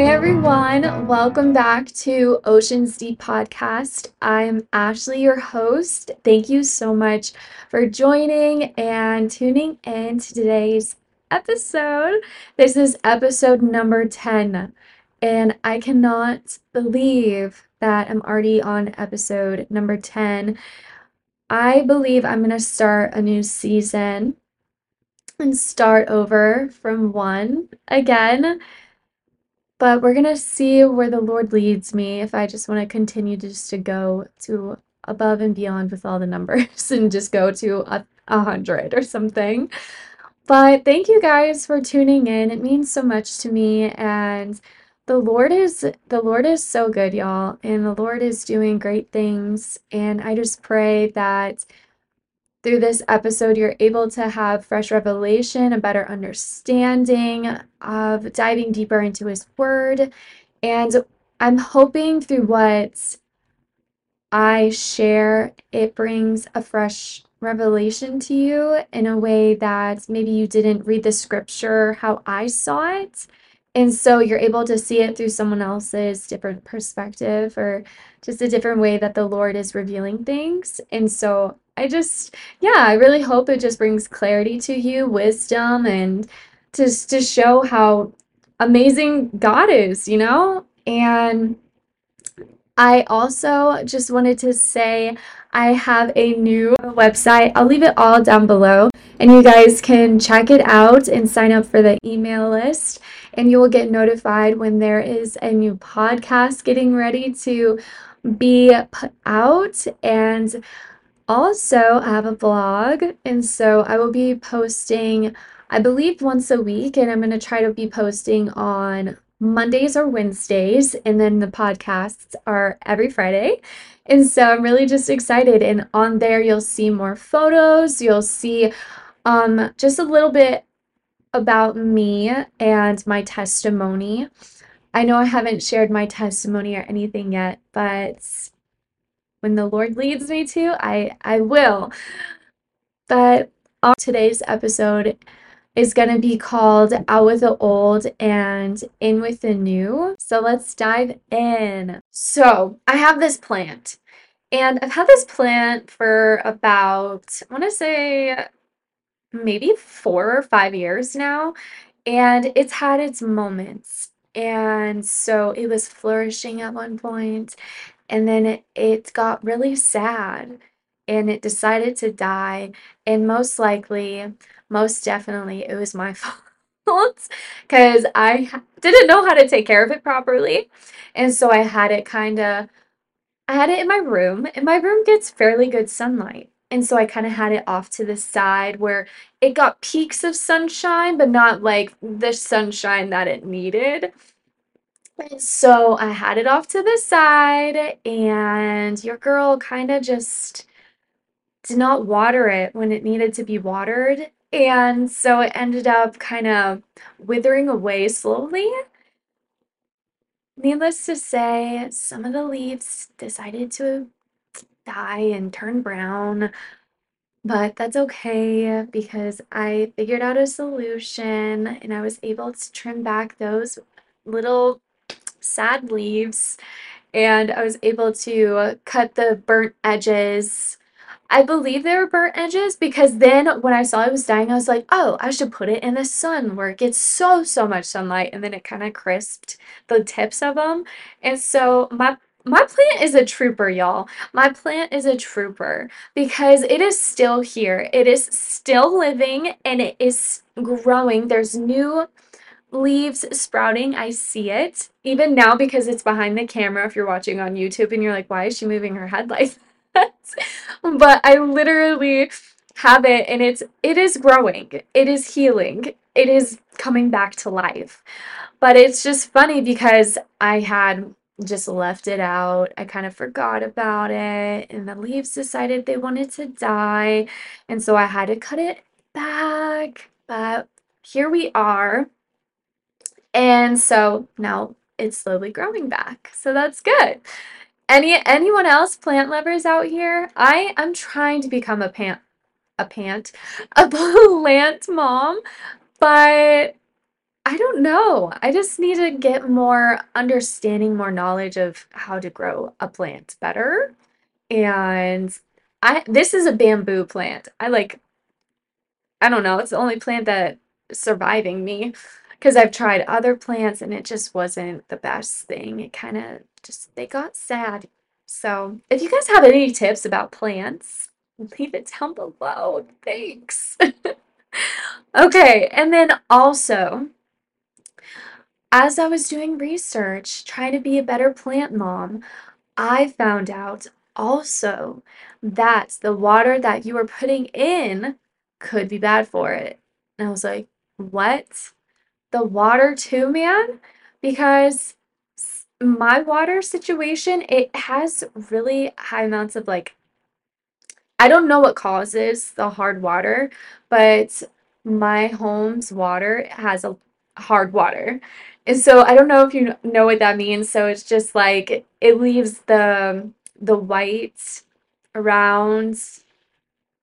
Hey everyone, welcome back to Oceans Deep Podcast. I'm Ashley, your host. Thank you so much for joining and tuning in to today's episode. This is episode number 10, and I cannot believe that I'm already on episode number 10. I believe I'm going to start a new season and start over from one again. But we're to see where the Lord leads me if I just want to continue just to go to above and beyond with all the numbers and just go to a, a hundred or something. But thank you guys for tuning in. It means so much to me and the Lord is the Lord is so good, y'all, and the Lord is doing great things and I just pray that through this episode, you're able to have fresh revelation, a better understanding of diving deeper into His Word. And I'm hoping through what I share, it brings a fresh revelation to you in a way that maybe you didn't read the scripture how I saw it. And so you're able to see it through someone else's different perspective or just a different way that the Lord is revealing things. And so I just, yeah, I really hope it just brings clarity to you, wisdom, and just to show how amazing God is, you know? And I also just wanted to say I have a new website. I'll leave it all down below, and you guys can check it out and sign up for the email list, and you will get notified when there is a new podcast getting ready to be put out. And also, I have a blog, and so I will be posting, I believe, once a week, and I'm going to try to be posting on Mondays or Wednesdays, and then the podcasts are every Friday. And so I'm really just excited. And on there, you'll see more photos, you'll see um, just a little bit about me and my testimony. I know I haven't shared my testimony or anything yet, but when the Lord leads me to, I I will. But on today's episode is going to be called Out with the Old and In with the New. So let's dive in. So, I have this plant. And I've had this plant for about I want to say maybe 4 or 5 years now, and it's had its moments. And so it was flourishing at one point, and then it, it got really sad and it decided to die. And most likely, most definitely, it was my fault because I didn't know how to take care of it properly. And so I had it kind of, I had it in my room, and my room gets fairly good sunlight. And so I kind of had it off to the side where it got peaks of sunshine, but not like the sunshine that it needed. So I had it off to the side, and your girl kind of just did not water it when it needed to be watered. And so it ended up kind of withering away slowly. Needless to say, some of the leaves decided to die and turn brown, but that's okay because I figured out a solution and I was able to trim back those little sad leaves and I was able to cut the burnt edges. I believe they were burnt edges because then when I saw it was dying, I was like, oh, I should put it in the sun where it gets so, so much sunlight. And then it kind of crisped the tips of them. And so my my plant is a trooper, y'all. My plant is a trooper because it is still here. It is still living and it is growing. There's new leaves sprouting. I see it even now because it's behind the camera. If you're watching on YouTube and you're like, why is she moving her head like that? but I literally have it and it's it is growing. It is healing. It is coming back to life. But it's just funny because I had just left it out. I kind of forgot about it and the leaves decided they wanted to die and so I had to cut it back. But here we are and so now it's slowly growing back. So that's good. Any anyone else plant lovers out here? I I'm trying to become a pant a pant a plant mom, but I don't know. I just need to get more understanding, more knowledge of how to grow a plant better. And I this is a bamboo plant. I like I don't know, it's the only plant that surviving me because I've tried other plants and it just wasn't the best thing. It kind of just they got sad. So, if you guys have any tips about plants, leave it down below. Thanks. Okay, and then also, as I was doing research, trying to be a better plant mom, I found out also that the water that you are putting in could be bad for it. And I was like, what? The water too, man? Because my water situation, it has really high amounts of like I don't know what causes the hard water, but my home's water has a hard water. And so I don't know if you know what that means. So it's just like it leaves the the white around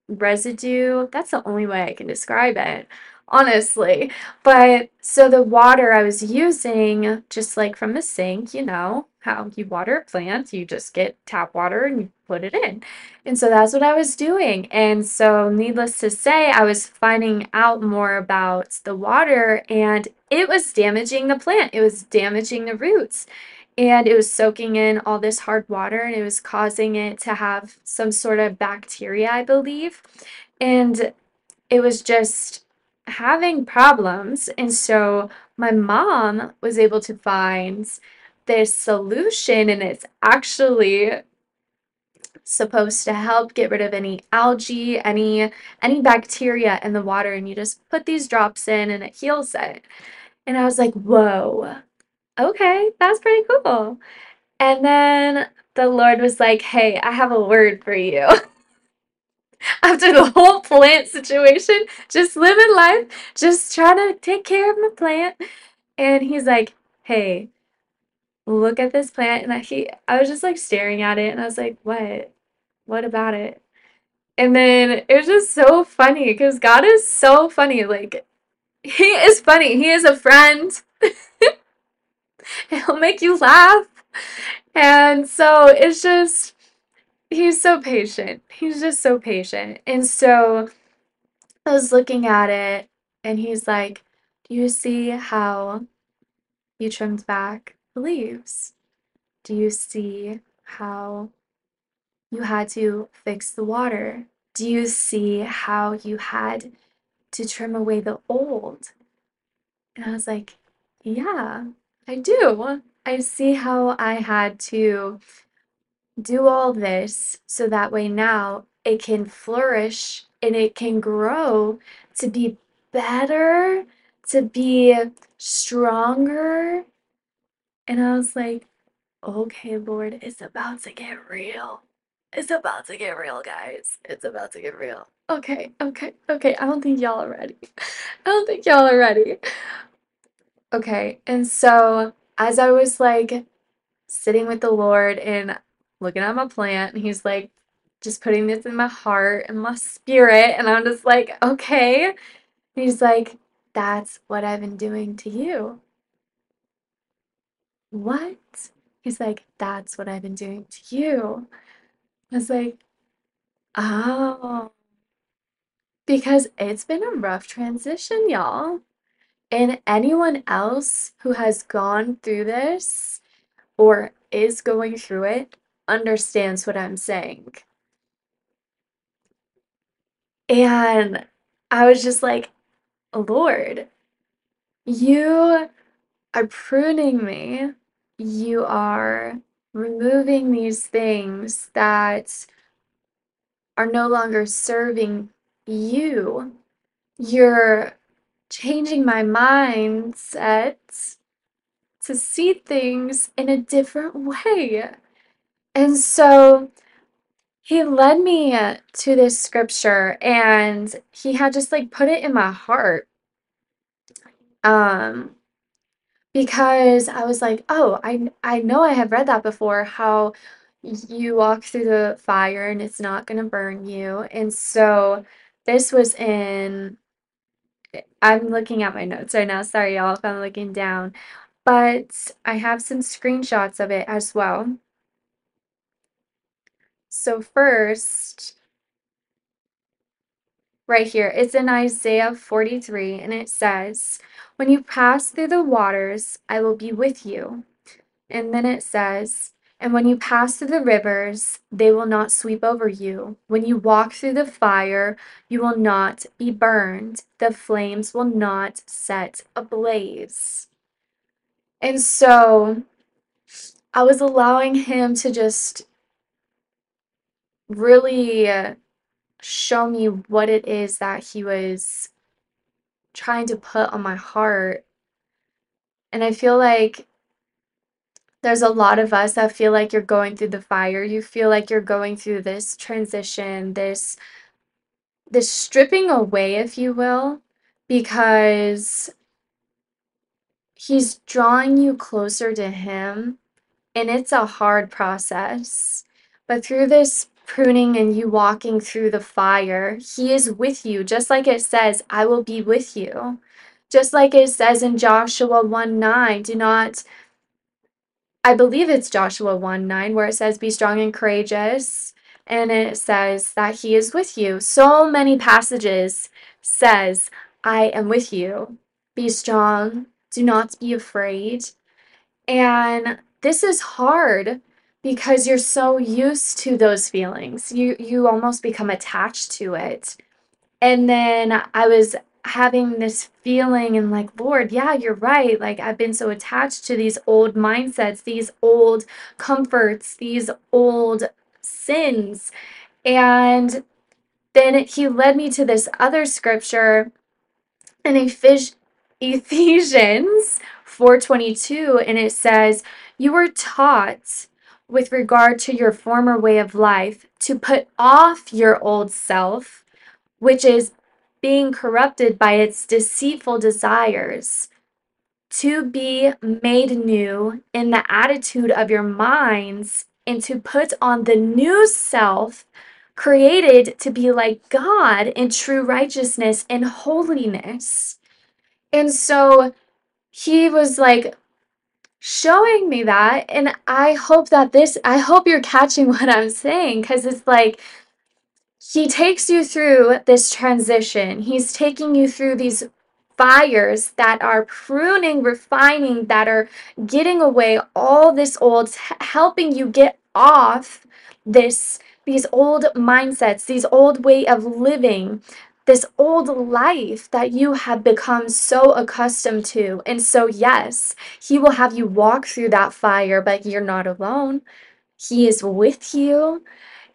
residue. That's the only way I can describe it, honestly. But so the water I was using, just like from the sink, you know, how you water a plant, you just get tap water and you put it in. And so that's what I was doing. And so, needless to say, I was finding out more about the water and it was damaging the plant, it was damaging the roots. And it was soaking in all this hard water and it was causing it to have some sort of bacteria, I believe. And it was just having problems. And so my mom was able to find this solution, and it's actually supposed to help get rid of any algae, any any bacteria in the water, and you just put these drops in and it heals it. And I was like, "Whoa, okay, that's pretty cool." And then the Lord was like, "Hey, I have a word for you." After the whole plant situation, just living life, just trying to take care of my plant. And he's like, "Hey, look at this plant." And I, he, I was just like staring at it, and I was like, "What? What about it?" And then it was just so funny because God is so funny. Like, He is funny. He is a friend. He'll make you laugh. And so it's just, he's so patient. He's just so patient. And so I was looking at it and he's like, Do you see how you trimmed back the leaves? Do you see how you had to fix the water? Do you see how you had to trim away the old? And I was like, yeah, I do. I see how I had to do all this so that way now it can flourish and it can grow to be better, to be stronger. And I was like, okay, Lord, it's about to get real. It's about to get real, guys. It's about to get real. Okay, okay, okay. I don't think y'all are ready. I don't think y'all are ready. Okay, and so as I was like sitting with the Lord and looking at my plant, and He's like just putting this in my heart and my spirit, and I'm just like, okay. And He's like, that's what I've been doing to you. What? He's like, that's what I've been doing to you. I was like, oh, because it's been a rough transition, y'all. And anyone else who has gone through this or is going through it understands what I'm saying. And I was just like, Lord, you are pruning me. You are removing these things that are no longer serving you. You're changing my mindset to see things in a different way. And so he led me to this scripture and he had just like put it in my heart. Um, because I was like, "Oh, I I know I have read that before, how you walk through the fire and it's not gonna burn you." And so this was in I'm looking at my notes right now. Sorry, y'all, if I'm looking down. But I have some screenshots of it as well. So, first, right here, it's in Isaiah 43, and it says, When you pass through the waters, I will be with you. And then it says, and when you pass through the rivers, they will not sweep over you. When you walk through the fire, you will not be burned. The flames will not set ablaze. And so I was allowing him to just really show me what it is that he was trying to put on my heart. And I feel like there's a lot of us that feel like you're going through the fire. You feel like you're going through this transition, this this stripping away, if you will, because he's drawing you closer to him and it's a hard process. But through this pruning and you walking through the fire, he is with you, just like it says, I will be with you. Just like it says in Joshua 1 9, do not I believe it's Joshua 1 9, where it says, Be strong and courageous. And it says that he is with you. So many passages says, I am with you. Be strong. Do not be afraid. And this is hard because you're so used to those feelings. You you almost become attached to it. And then I was having this feeling and like, Lord, yeah, you're right. Like, I've been so attached to these old mindsets, these old comforts, these old sins. And then he led me to this other scripture in Ephesians 4:22 and it says, "You were taught with regard to your former way of life to put off your old self, which is being corrupted by its deceitful desires, to be made new in the attitude of your minds, and to put on the new self, created to be like God in true righteousness and holiness. And so he was like, showing me that and i hope that this i hope you're catching what i'm saying because it's like he takes you through this transition. He's taking you through these fires that are pruning, refining, that are getting away all this old, helping you get off this these old mindsets, these old way of living, this old life that you have become so accustomed to. And so yes, he will have you walk through that fire, but you're not alone. He is with you.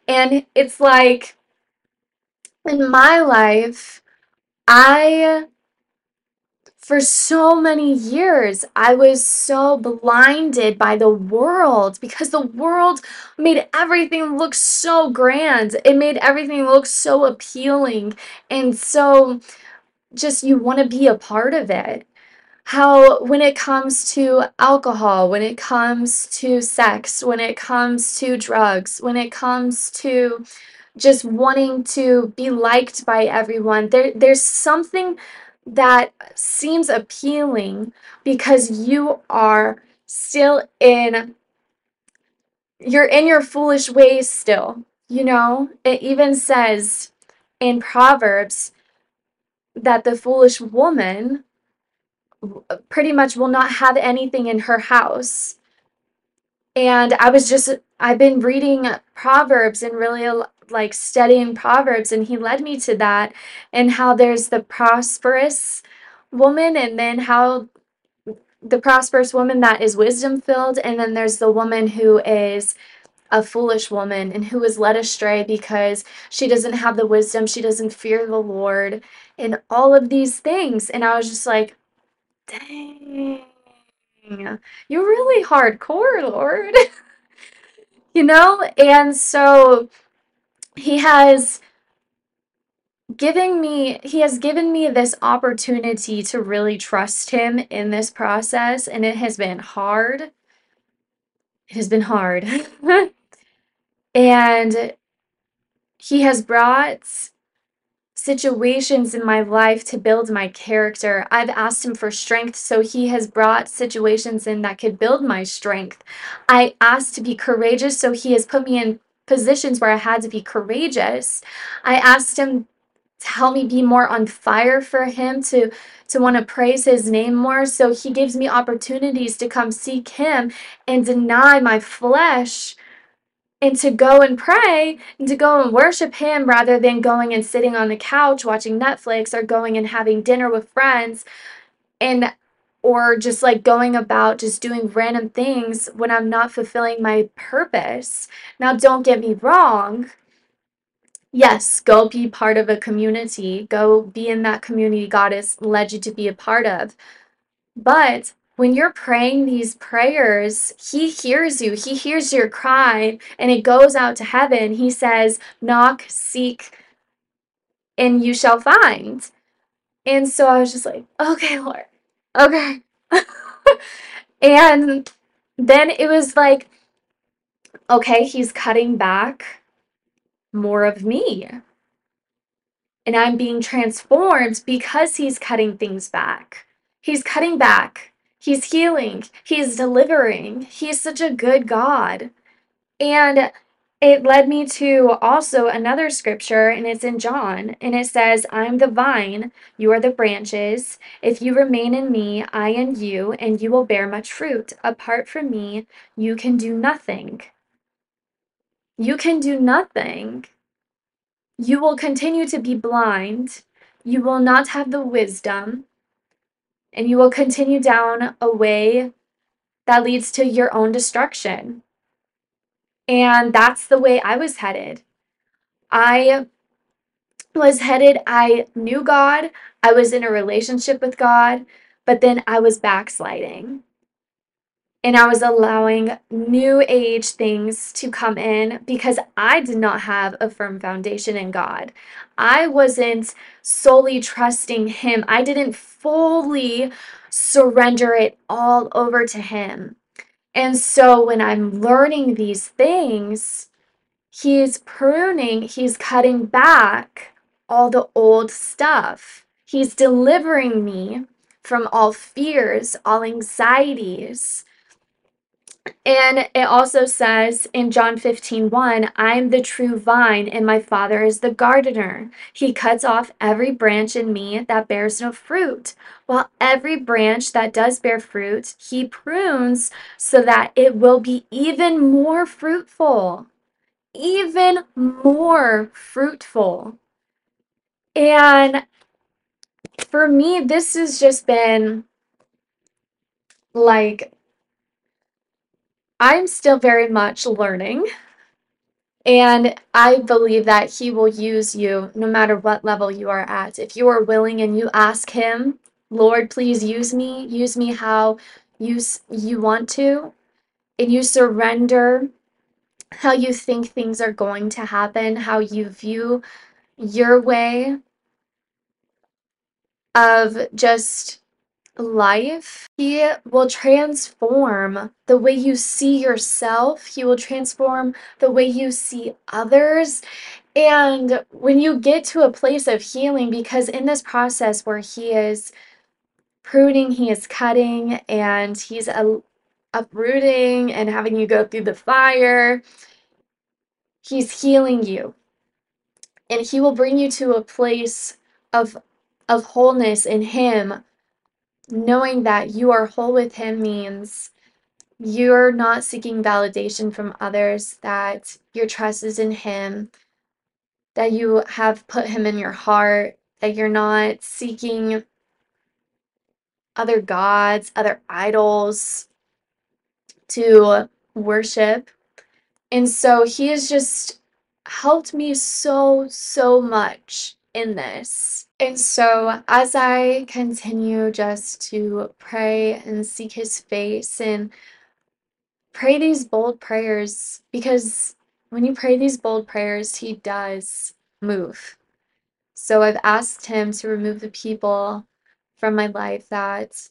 And it's like in my life, I, for so many years, I was so blinded by the world because the world made everything look so grand. It made everything look so appealing. And so, just you want to be a part of it. How, when it comes to alcohol, when it comes to sex, when it comes to drugs, when it comes to just wanting to be liked by everyone. There there's something that seems appealing because you are still in you're in your foolish ways still. You know, it even says in Proverbs that the foolish woman pretty much will not have anything in her house. And I was just I've been reading Proverbs and really like studying Proverbs, and he led me to that, and how there's the prosperous woman, and then how the prosperous woman that is wisdom filled, and then there's the woman who is a foolish woman and who is led astray because she doesn't have the wisdom, she doesn't fear the Lord, and all of these things. And I was just like, dang, you're really hardcore, Lord. you know? And so he has given me he has given me this opportunity to really trust him in this process and it has been hard it has been hard and he has brought situations in my life to build my character. I've asked him for strength, so he has brought situations in that could build my strength. I asked to be courageous, so he has put me in positions where I had to be courageous. I asked him to help me be more on fire for him to to want to praise his name more so he gives me opportunities to come seek him and deny my flesh and to go and pray and to go and worship him rather than going and sitting on the couch watching Netflix or going and having dinner with friends and or just like going about just doing random things when I'm not fulfilling my purpose. Now don't get me wrong. Yes, go be part of a community. Go be in that community God has led you to be a part of. But when you're praying these prayers, He hears you. He hears your cry and it goes out to heaven. He says, Knock, seek, and you shall find. And so I was just like, Okay, Lord, okay. and then it was like, Okay, He's cutting back more of me. And I'm being transformed because He's cutting things back. He's cutting back. He's healing. He's delivering. He's such a good God. And it led me to also another scripture, and it's in John, and it says, I'm the vine, you are the branches. If you remain in me, I in you, and you will bear much fruit. Apart from me, you can do nothing. You can do nothing. You will continue to be blind. You will not have the wisdom and you will continue down a way that leads to your own destruction. And that's the way I was headed. I was headed, I knew God, I was in a relationship with God, but then I was backsliding and I was allowing new age things to come in because I did not have a firm foundation in God. I wasn't solely trusting Him, I didn't fully surrender it all over to Him. And so when I'm learning these things, He's pruning, He's cutting back all the old stuff. He's delivering me from all fears, all anxieties and it also says in John 15, 1, I am the true vine, and my Father is the gardener. He cuts off every branch in me that bears no fruit, while every branch that does bear fruit, he prunes so that it will be even more fruitful. Even more fruitful. And for me, this has just been like I'm still very much learning. And I believe that He will use you no matter what level you are at. If you are willing and you ask Him, Lord, please use me, use me how you, you want to, and you surrender how you think things are going to happen, how you view your way of just life, He will transform the way you see yourself. He will transform the way you see others. And when you get to a place of healing, because in this process where He is pruning, He is cutting, and He's uprooting and having you go through the fire, He's healing you. And He will bring you to a place of, of wholeness in Him knowing that you are whole with Him means you're not seeking validation from others, that your trust is in Him, that you have put Him in your heart, that you're not seeking other gods, other idols to worship. And so He has just helped me so, so much in this. And so, as I continue just to pray and seek his face and pray these bold prayers, because when you pray these bold prayers, he does move. So, I've asked him to remove the people from my life that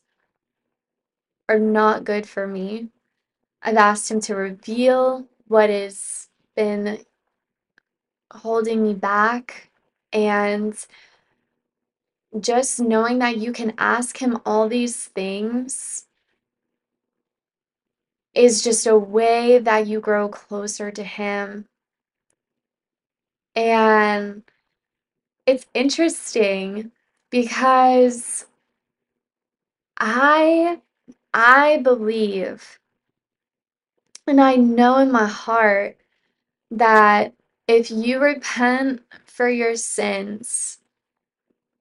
are not good for me. I've asked him to reveal what has been holding me back And just knowing that you can ask him all these things is just a way that you grow closer to him. And it's interesting because I I believe and I know in my heart that if you repent for your sins,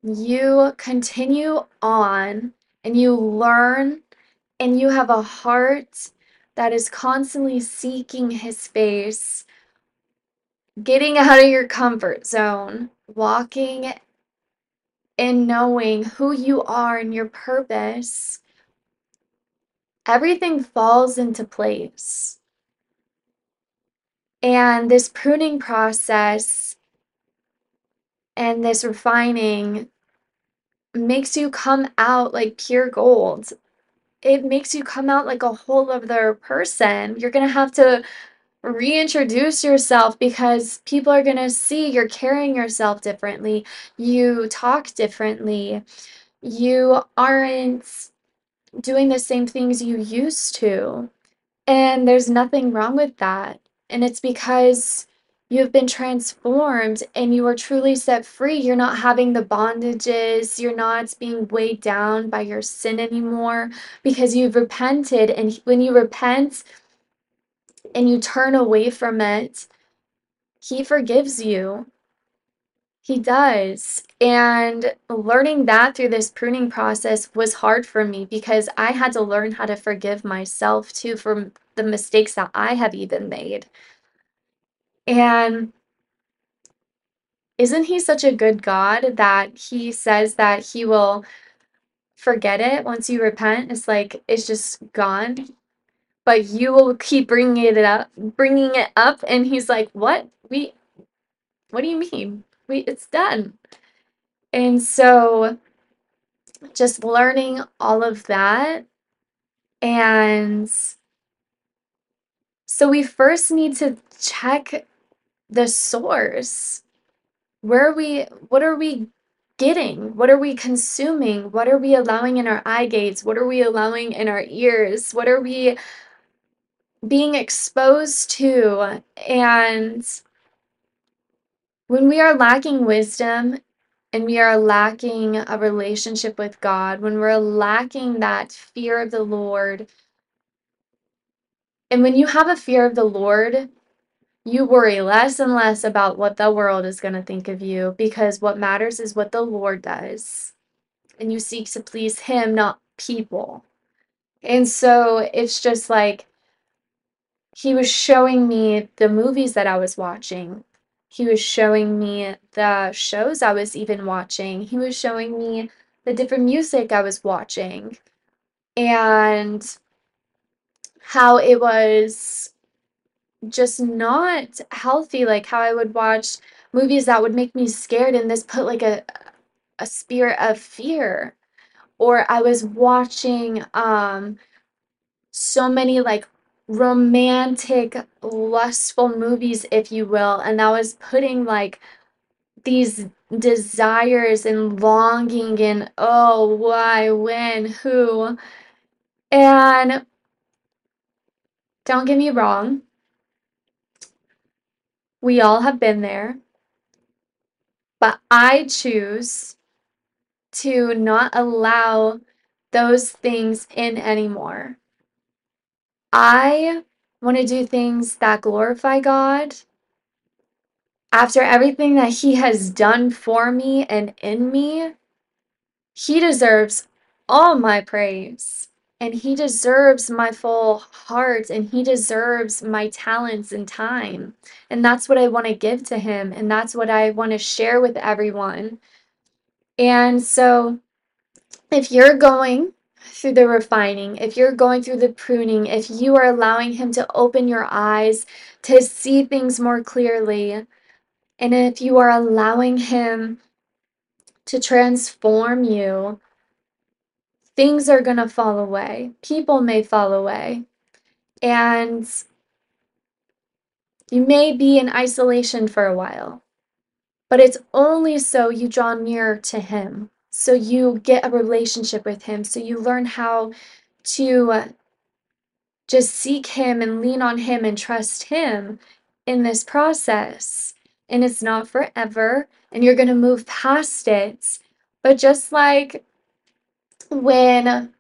you continue on and you learn and you have a heart that is constantly seeking his face, getting out of your comfort zone, walking and knowing who you are and your purpose, everything falls into place. And this pruning process and this refining makes you come out like pure gold. It makes you come out like a whole other person. You're gonna have to reintroduce yourself because people are gonna see you're carrying yourself differently. You talk differently. You aren't doing the same things you used to. And there's nothing wrong with that. And it's because you've been transformed and you are truly set free. You're not having the bondages, you're not being weighed down by your sin anymore because you've repented. And when you repent and you turn away from it, He forgives you. He does. And learning that through this pruning process was hard for me because I had to learn how to forgive myself too for the mistakes that I have even made. And isn't he such a good God that he says that he will forget it once you repent? It's like it's just gone, but you will keep bringing it up, bringing it up, and he's like, "What? We what do you mean? We it's done." And so just learning all of that and so we first need to check the source. Where are we what are we getting? What are we consuming? What are we allowing in our eye gates? What are we allowing in our ears? What are we being exposed to? And when we are lacking wisdom and we are lacking a relationship with God, when we're lacking that fear of the Lord, and when you have a fear of the Lord, you worry less and less about what the world is going to think of you because what matters is what the Lord does. And you seek to please Him, not people. And so it's just like He was showing me the movies that I was watching. He was showing me the shows I was even watching. He was showing me the different music I was watching and how it was just not healthy, like how I would watch movies that would make me scared and this put like a a spirit of fear. Or I was watching um so many like romantic, lustful movies, if you will, and that was putting like these desires and longing and oh, why, when, who. And don't get me wrong, we all have been there. But I choose to not allow those things in anymore. I want to do things that glorify God. After everything that He has done for me and in me, He deserves all my praise. And He deserves my full heart and He deserves my talents and time. And that's what I want to give to Him. And that's what I want to share with everyone. And so, if you're going through the refining, if you're going through the pruning, if you are allowing Him to open your eyes to see things more clearly, and if you are allowing Him to transform you, things are going to fall away. People may fall away. And you may be in isolation for a while. But it's only so you draw near to Him, so you get a relationship with Him, so you learn how to uh, just seek Him and lean on Him and trust Him in this process. And it's not forever, and you're going to move past it. But just like when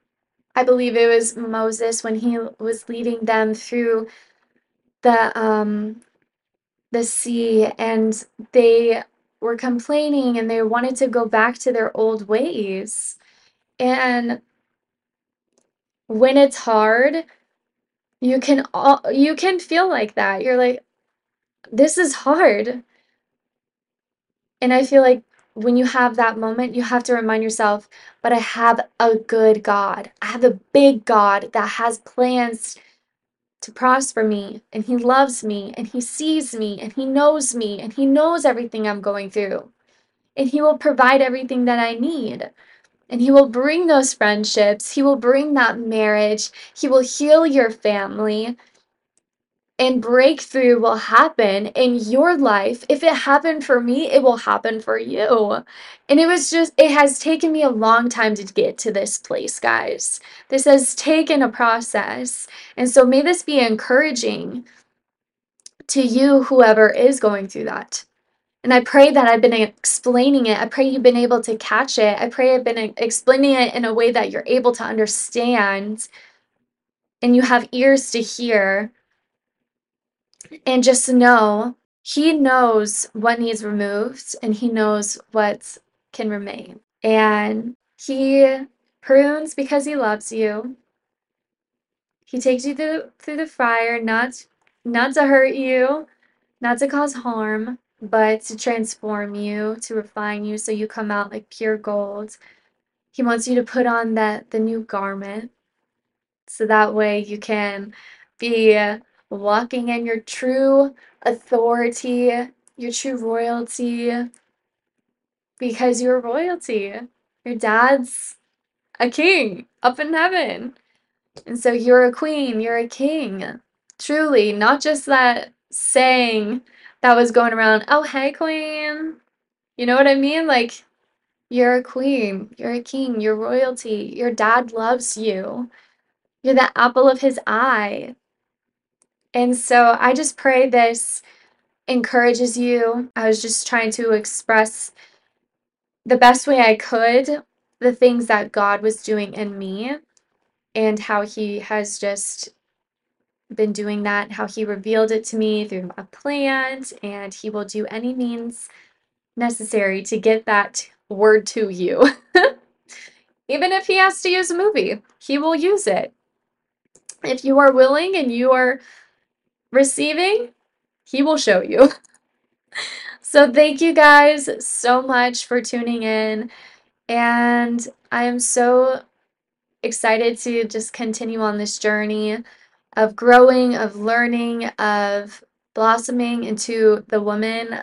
I believe it was Moses, when he was leading them through the um the sea and they were complaining and they wanted to go back to their old ways. And when it's hard, you can all you can feel like that. You're like, this is hard. And I feel like when you have that moment, you have to remind yourself, but I have a good God. I have a big God that has plans to prosper me, and He loves me, and He sees me, and He knows me, and He knows everything I'm going through. And He will provide everything that I need. And He will bring those friendships, He will bring that marriage, He will heal your family and breakthrough will happen in your life. If it happened for me, it will happen for you. And it was just, it has taken me a long time to get to this place, guys. This has taken a process. And so may this be encouraging to you, whoever is going through that. And I pray that I've been explaining it. I pray you've been able to catch it. I pray I've been explaining it in a way that you're able to understand and you have ears to hear and just know he knows what needs removed and he knows what can remain. And he prunes because he loves you. He takes you through, through the fire, not not to hurt you, not to cause harm, but to transform you, to refine you so you come out like pure gold. He wants you to put on that the new garment so that way you can be walking in your true authority, your true royalty, because you're royalty. Your dad's a king up in heaven. And so you're a queen, you're a king. Truly, not just that saying that was going around, oh, hey, queen. You know what I mean? Like, you're a queen, you're a king, you're royalty. Your dad loves you. You're the apple of his eye. And so I just pray this encourages you. I was just trying to express the best way I could the things that God was doing in me and how He has just been doing that, how He revealed it to me through a plant, and He will do any means necessary to get that word to you. Even if He has to use a movie, He will use it. If you are willing and you are receiving, he will show you. so thank you guys so much for tuning in. And I am so excited to just continue on this journey of growing, of learning, of blossoming into the woman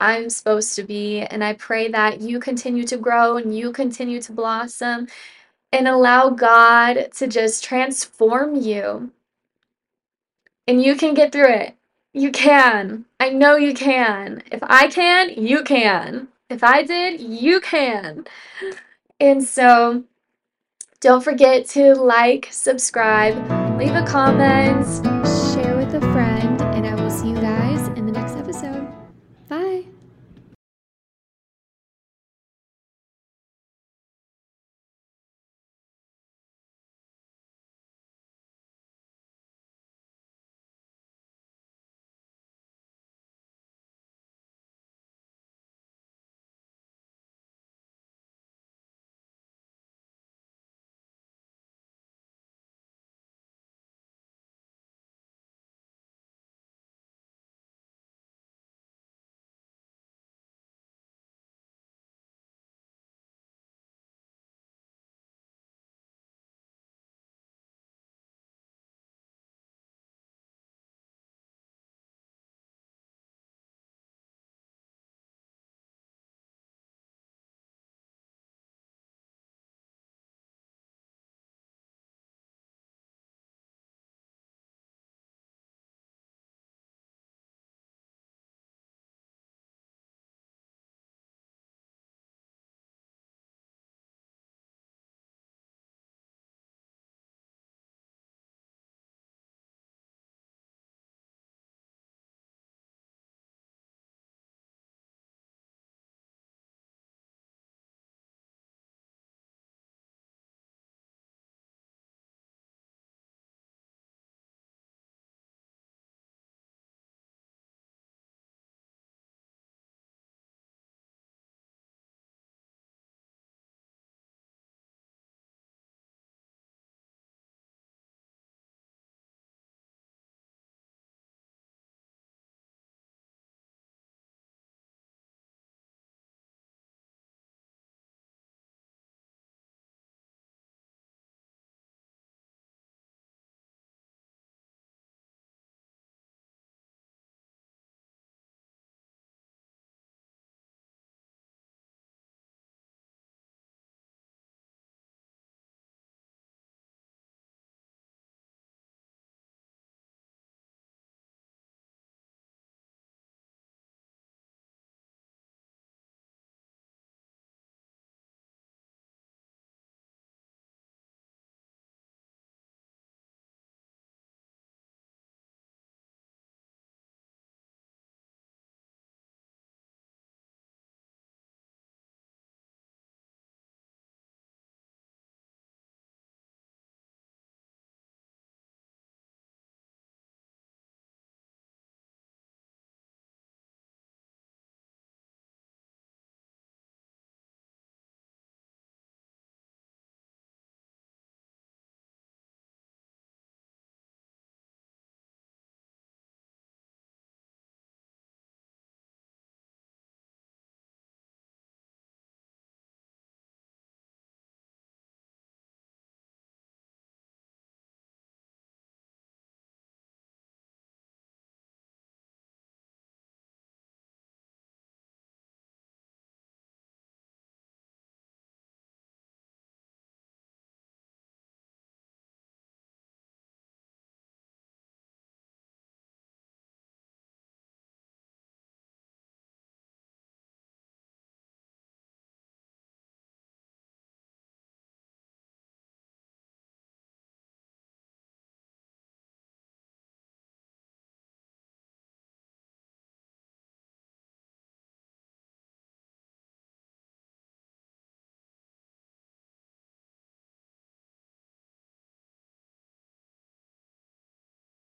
I'm supposed to be. And I pray that you continue to grow and you continue to blossom and allow God to just transform you and you can get through it. You can. I know you can. If I can, you can. If I did, you can. And so don't forget to like, subscribe, leave a comment, share with a friend, and I will see you guys